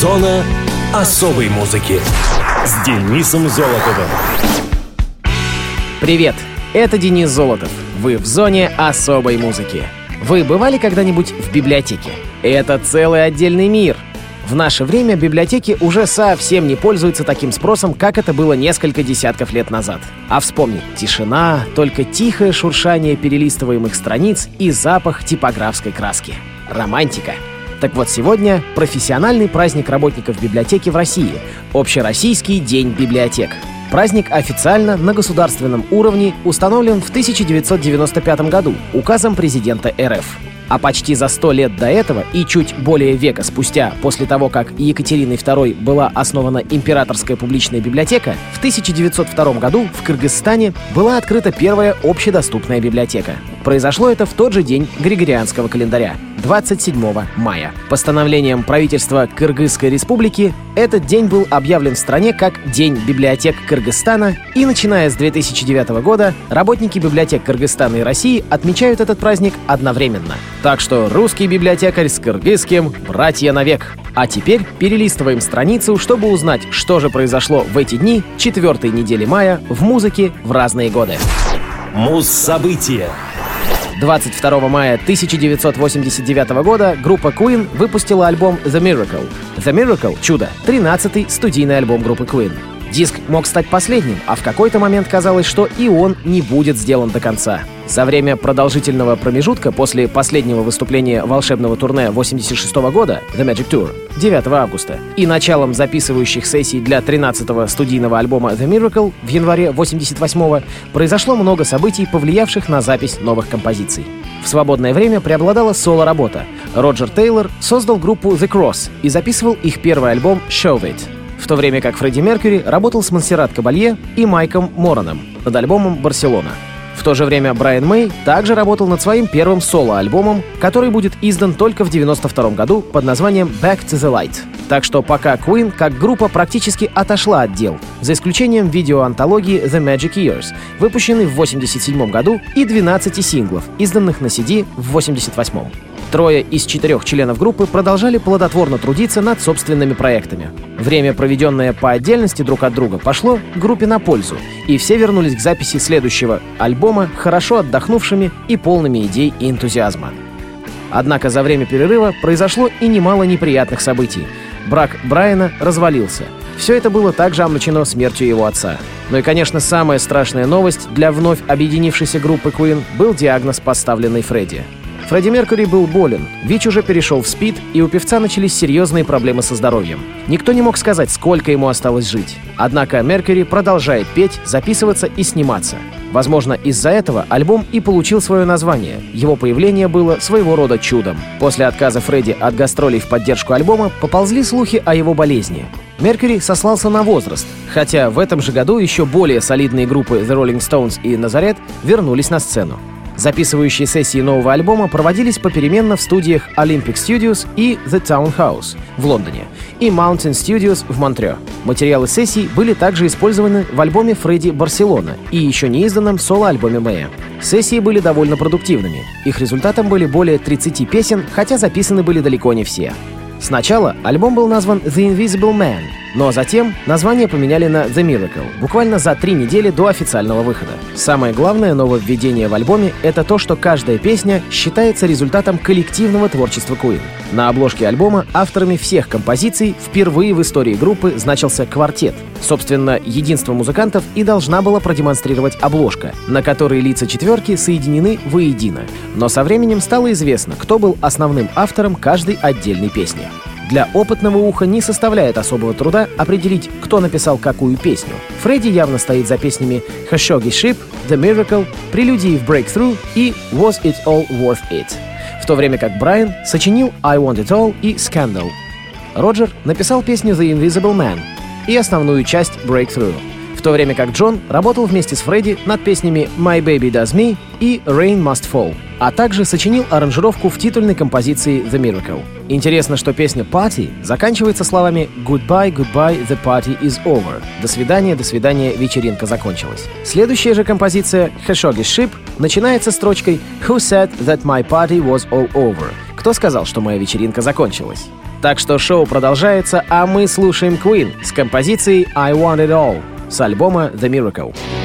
Зона особой музыки с Денисом Золотовым. Привет, это Денис Золотов. Вы в зоне особой музыки. Вы бывали когда-нибудь в библиотеке? Это целый отдельный мир. В наше время библиотеки уже совсем не пользуются таким спросом, как это было несколько десятков лет назад. А вспомни, тишина, только тихое шуршание перелистываемых страниц и запах типографской краски. Романтика — так вот, сегодня профессиональный праздник работников библиотеки в России — Общероссийский день библиотек. Праздник официально на государственном уровне установлен в 1995 году указом президента РФ. А почти за сто лет до этого и чуть более века спустя, после того, как Екатериной II была основана Императорская публичная библиотека, в 1902 году в Кыргызстане была открыта первая общедоступная библиотека. Произошло это в тот же день Григорианского календаря — 27 мая. Постановлением правительства Кыргызской республики этот день был объявлен в стране как День библиотек Кыргызстана, и начиная с 2009 года работники библиотек Кыргызстана и России отмечают этот праздник одновременно. Так что русский библиотекарь с кыргызским — братья навек. А теперь перелистываем страницу, чтобы узнать, что же произошло в эти дни четвертой недели мая в музыке в разные годы. Муз-события 22 мая 1989 года группа Queen выпустила альбом The Miracle. The Miracle — чудо, 13-й студийный альбом группы Queen. Диск мог стать последним, а в какой-то момент казалось, что и он не будет сделан до конца. За время продолжительного промежутка после последнего выступления волшебного турне 86 года The Magic Tour 9 августа и началом записывающих сессий для 13-го студийного альбома The Miracle в январе 88-го произошло много событий, повлиявших на запись новых композиций. В свободное время преобладала соло-работа. Роджер Тейлор создал группу The Cross и записывал их первый альбом Show It в то время как Фредди Меркьюри работал с Монсеррат Кабалье и Майком Мороном над альбомом «Барселона». В то же время Брайан Мэй также работал над своим первым соло-альбомом, который будет издан только в 1992 году под названием «Back to the Light». Так что пока Queen как группа практически отошла от дел, за исключением видеоантологии The Magic Years, выпущенной в 1987 году, и 12 синглов, изданных на CD в 1988. Трое из четырех членов группы продолжали плодотворно трудиться над собственными проектами. Время, проведенное по отдельности друг от друга, пошло группе на пользу, и все вернулись к записи следующего альбома хорошо отдохнувшими и полными идей и энтузиазма. Однако за время перерыва произошло и немало неприятных событий. Брак Брайана развалился. Все это было также омрачено смертью его отца. Ну и, конечно, самая страшная новость для вновь объединившейся группы Queen был диагноз, поставленный Фредди. Фредди Меркьюри был болен, ВИЧ уже перешел в СПИД, и у певца начались серьезные проблемы со здоровьем. Никто не мог сказать, сколько ему осталось жить. Однако Меркьюри продолжает петь, записываться и сниматься. Возможно, из-за этого альбом и получил свое название. Его появление было своего рода чудом. После отказа Фредди от гастролей в поддержку альбома поползли слухи о его болезни. Меркьюри сослался на возраст, хотя в этом же году еще более солидные группы The Rolling Stones и Назарет вернулись на сцену. Записывающие сессии нового альбома проводились попеременно в студиях Olympic Studios и The Townhouse в Лондоне и Mountain Studios в Монтрео. Материалы сессий были также использованы в альбоме Фредди Барселона и еще не изданном соло-альбоме Мэя. Сессии были довольно продуктивными. Их результатом были более 30 песен, хотя записаны были далеко не все. Сначала альбом был назван The Invisible Man, но затем название поменяли на The Miracle, буквально за три недели до официального выхода. Самое главное нововведение в альбоме — это то, что каждая песня считается результатом коллективного творчества Queen. На обложке альбома авторами всех композиций впервые в истории группы значился квартет. Собственно, единство музыкантов и должна была продемонстрировать обложка, на которой лица четверки соединены воедино. Но со временем стало известно, кто был основным автором каждой отдельной песни. Для опытного уха не составляет особого труда определить, кто написал какую песню. Фредди явно стоит за песнями «Khashoggi Ship», «The Miracle», «Прелюдии в Breakthrough» и «Was It All Worth It», в то время как Брайан сочинил «I Want It All» и «Scandal». Роджер написал песню «The Invisible Man» и основную часть «Breakthrough», в то время как Джон работал вместе с Фредди над песнями «My Baby Does Me» и «Rain Must Fall», а также сочинил аранжировку в титульной композиции «The Miracle». Интересно, что песня «Party» заканчивается словами «Goodbye, goodbye, the party is over». «До свидания, до свидания, вечеринка закончилась». Следующая же композиция «Khashoggi Ship» начинается строчкой «Who said that my party was all over?» Кто сказал, что моя вечеринка закончилась? Так что шоу продолжается, а мы слушаем Queen с композицией «I Want It All» с альбома «The Miracle».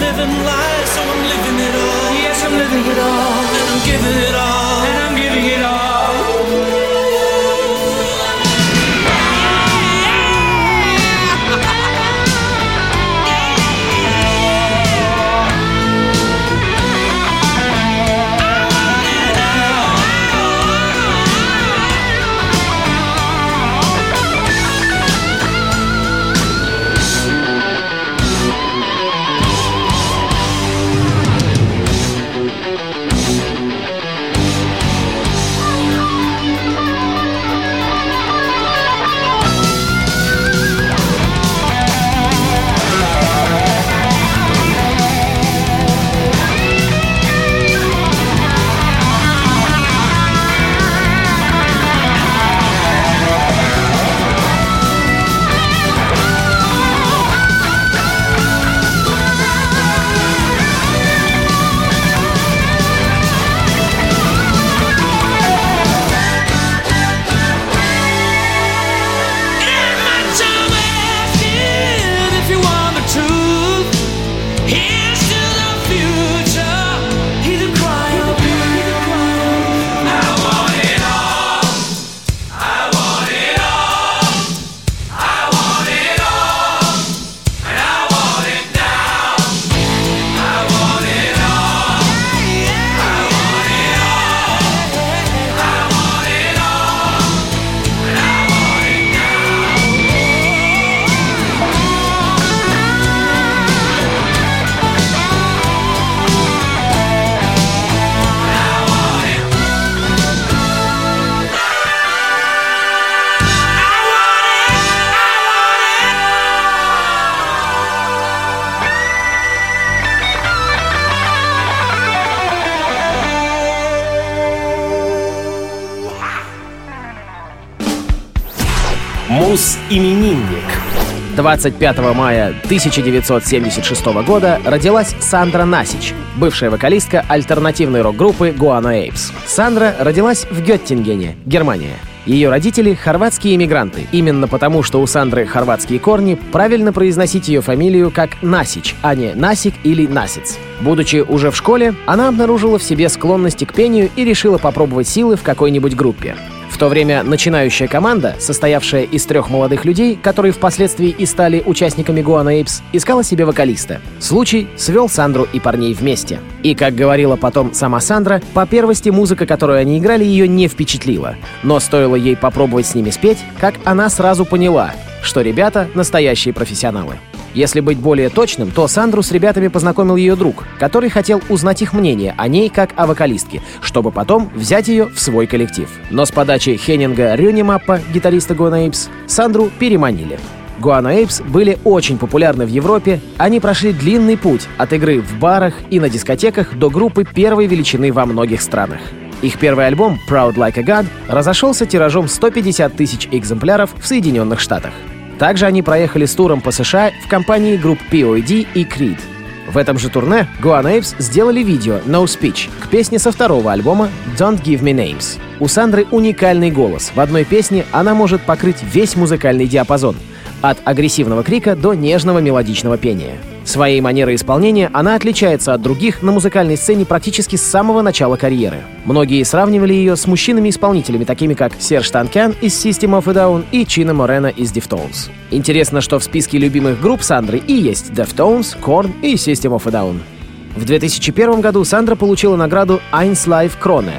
living life, so I'm living it all. Yes, I'm living it all, and I'm giving it all. Мус-именинник. 25 мая 1976 года родилась Сандра Насич, бывшая вокалистка альтернативной рок-группы Guano Apes. Сандра родилась в Геттингене, Германия. Ее родители — хорватские иммигранты. Именно потому, что у Сандры хорватские корни, правильно произносить ее фамилию как Насич, а не Насик или Насиц. Будучи уже в школе, она обнаружила в себе склонности к пению и решила попробовать силы в какой-нибудь группе. В то время начинающая команда, состоявшая из трех молодых людей, которые впоследствии и стали участниками Гуана Эйпс, искала себе вокалиста. Случай свел Сандру и парней вместе. И, как говорила потом сама Сандра, по первости музыка, которую они играли, ее не впечатлила. Но стоило ей попробовать с ними спеть, как она сразу поняла, что ребята — настоящие профессионалы. Если быть более точным, то Сандру с ребятами познакомил ее друг, который хотел узнать их мнение о ней как о вокалистке, чтобы потом взять ее в свой коллектив. Но с подачи Хеннинга Рюнимаппа, гитариста Гуана Эйпс, Сандру переманили. Гуана Эйпс были очень популярны в Европе, они прошли длинный путь от игры в барах и на дискотеках до группы первой величины во многих странах. Их первый альбом «Proud Like a God» разошелся тиражом 150 тысяч экземпляров в Соединенных Штатах. Также они проехали с туром по США в компании групп POD и Creed. В этом же турне Guan Apes сделали видео «No Speech» к песне со второго альбома «Don't Give Me Names». У Сандры уникальный голос. В одной песне она может покрыть весь музыкальный диапазон — от агрессивного крика до нежного мелодичного пения. Своей манерой исполнения она отличается от других на музыкальной сцене практически с самого начала карьеры. Многие сравнивали ее с мужчинами-исполнителями, такими как Серж Танкян из System of a Down и Чина Морена из Deftones. Интересно, что в списке любимых групп Сандры и есть Deftones, Korn и System of a Down. В 2001 году Сандра получила награду Eins Live Krone.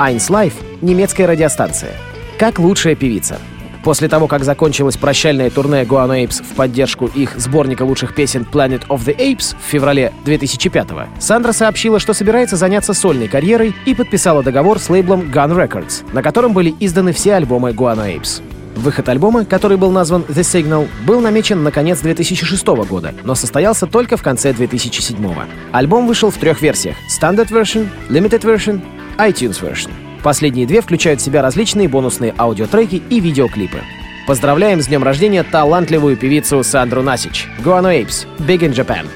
Eins Live — немецкая радиостанция. Как лучшая певица. После того, как закончилось прощальное турне Guano Apes в поддержку их сборника лучших песен Planet of the Apes в феврале 2005-го, Сандра сообщила, что собирается заняться сольной карьерой и подписала договор с лейблом Gun Records, на котором были изданы все альбомы Guano Apes. Выход альбома, который был назван The Signal, был намечен на конец 2006 года, но состоялся только в конце 2007. Альбом вышел в трех версиях — Standard Version, Limited Version, iTunes Version — Последние две включают в себя различные бонусные аудиотреки и видеоклипы. Поздравляем с днем рождения талантливую певицу Сандру Насич. Guano Apes. Big in Japan.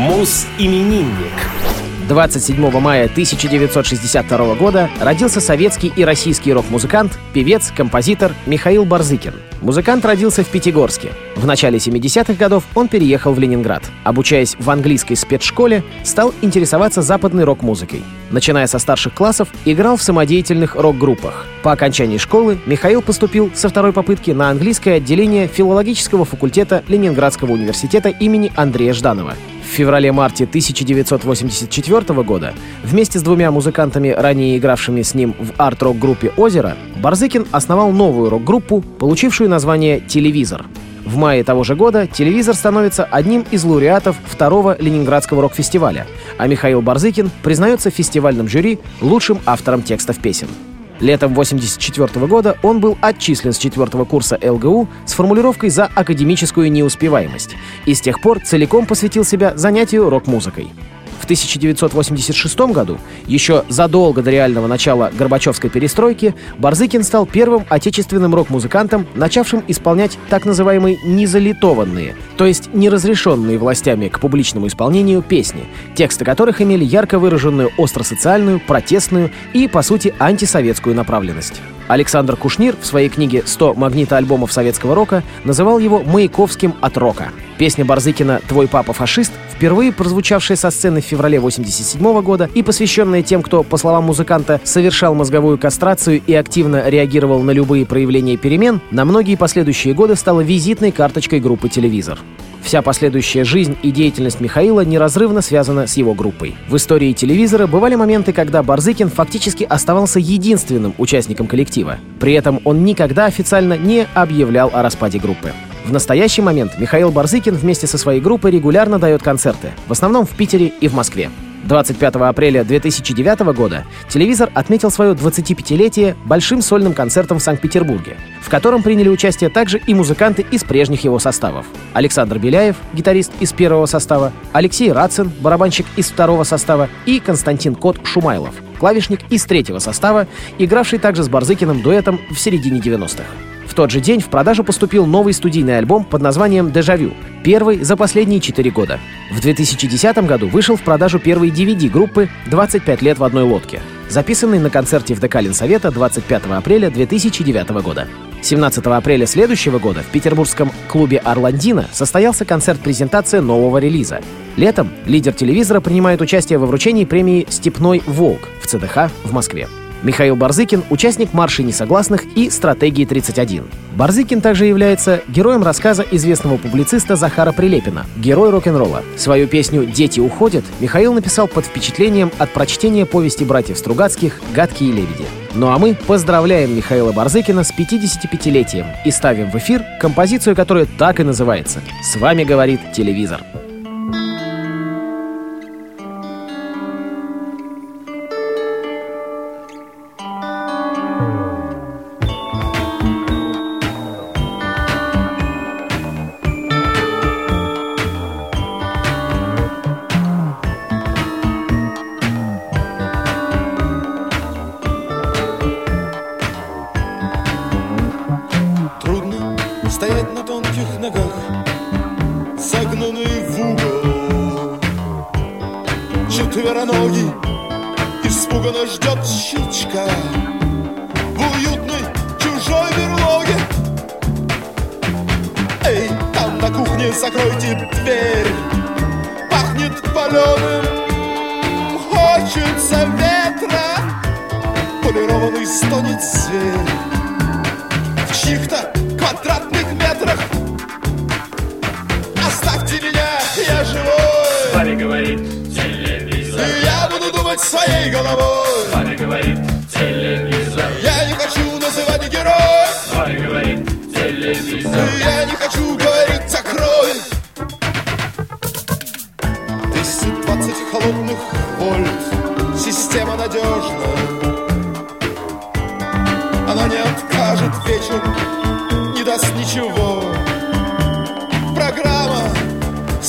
Мус-именинник. 27 мая 1962 года родился советский и российский рок-музыкант, певец, композитор Михаил Барзыкин. Музыкант родился в Пятигорске. В начале 70-х годов он переехал в Ленинград. Обучаясь в английской спецшколе, стал интересоваться западной рок-музыкой. Начиная со старших классов, играл в самодеятельных рок-группах. По окончании школы Михаил поступил со второй попытки на английское отделение филологического факультета Ленинградского университета имени Андрея Жданова. Феврале-марте 1984 года вместе с двумя музыкантами, ранее игравшими с ним в арт-рок-группе «Озеро», Барзыкин основал новую рок-группу, получившую название «Телевизор». В мае того же года «Телевизор» становится одним из лауреатов второго Ленинградского рок-фестиваля, а Михаил Барзыкин признается в фестивальном жюри лучшим автором текстов песен. Летом 1984 года он был отчислен с четвертого курса ЛГУ с формулировкой за академическую неуспеваемость и с тех пор целиком посвятил себя занятию рок-музыкой. В 1986 году, еще задолго до реального начала Горбачевской перестройки, Барзыкин стал первым отечественным рок-музыкантом, начавшим исполнять так называемые незалитованные, то есть неразрешенные властями к публичному исполнению песни, тексты которых имели ярко выраженную остросоциальную, протестную и, по сути, антисоветскую направленность. Александр Кушнир в своей книге «100 магнитоальбомов советского рока» называл его «Маяковским от рока». Песня Барзыкина «Твой папа фашист», впервые прозвучавшая со сцены в феврале 87 года и посвященная тем, кто, по словам музыканта, совершал мозговую кастрацию и активно реагировал на любые проявления перемен, на многие последующие годы стала визитной карточкой группы «Телевизор». Вся последующая жизнь и деятельность Михаила неразрывно связана с его группой. В истории телевизора бывали моменты, когда Барзыкин фактически оставался единственным участником коллектива. При этом он никогда официально не объявлял о распаде группы. В настоящий момент Михаил Барзыкин вместе со своей группой регулярно дает концерты, в основном в Питере и в Москве. 25 апреля 2009 года телевизор отметил свое 25-летие большим сольным концертом в Санкт-Петербурге, в котором приняли участие также и музыканты из прежних его составов. Александр Беляев, гитарист из первого состава, Алексей Рацин, барабанщик из второго состава и Константин Кот Шумайлов, клавишник из третьего состава, игравший также с Барзыкиным дуэтом в середине 90-х. В тот же день в продажу поступил новый студийный альбом под названием «Дежавю», первый за последние четыре года. В 2010 году вышел в продажу первый DVD группы «25 лет в одной лодке», записанный на концерте в ДК Ленсовета 25 апреля 2009 года. 17 апреля следующего года в петербургском клубе «Орландина» состоялся концерт-презентация нового релиза. Летом лидер телевизора принимает участие во вручении премии «Степной волк» в ЦДХ в Москве. Михаил Барзыкин — участник марши несогласных и стратегии 31. Барзыкин также является героем рассказа известного публициста Захара Прилепина «Герой рок-н-ролла». Свою песню «Дети уходят» Михаил написал под впечатлением от прочтения повести братьев Стругацких «Гадкие лебеди». Ну а мы поздравляем Михаила Барзыкина с 55-летием и ставим в эфир композицию, которая так и называется «С вами говорит телевизор». Дверь, пахнет паленым, хочется ветра, полированный стонет зверь в чьих-то квадратных метрах. Оставьте меня, я живой. С вами говорит телевизор. И я буду думать своей головой.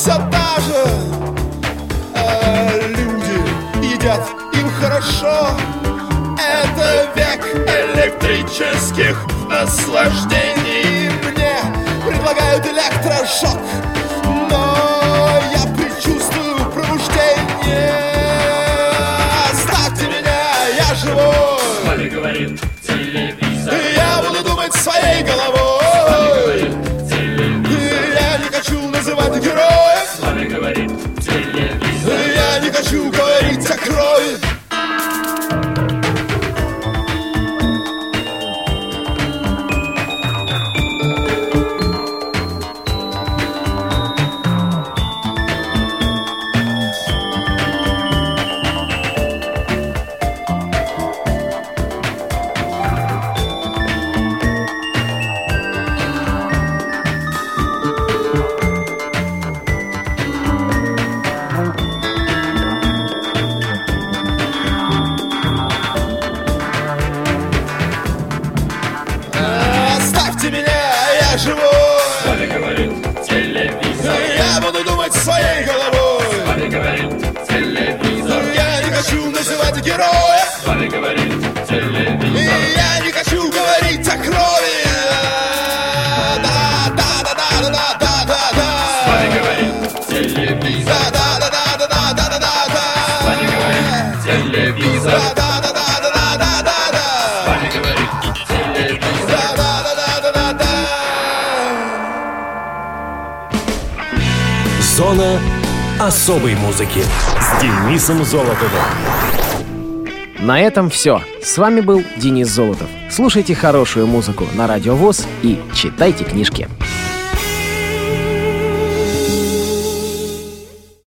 Все та же. А люди едят им хорошо. Это век электрических наслаждений. Мне предлагают электрошок. Зона особой музыки с Денисом Золотовым. На этом все. С вами был Денис Золотов. Слушайте хорошую музыку на Радио ВОЗ и читайте книжки.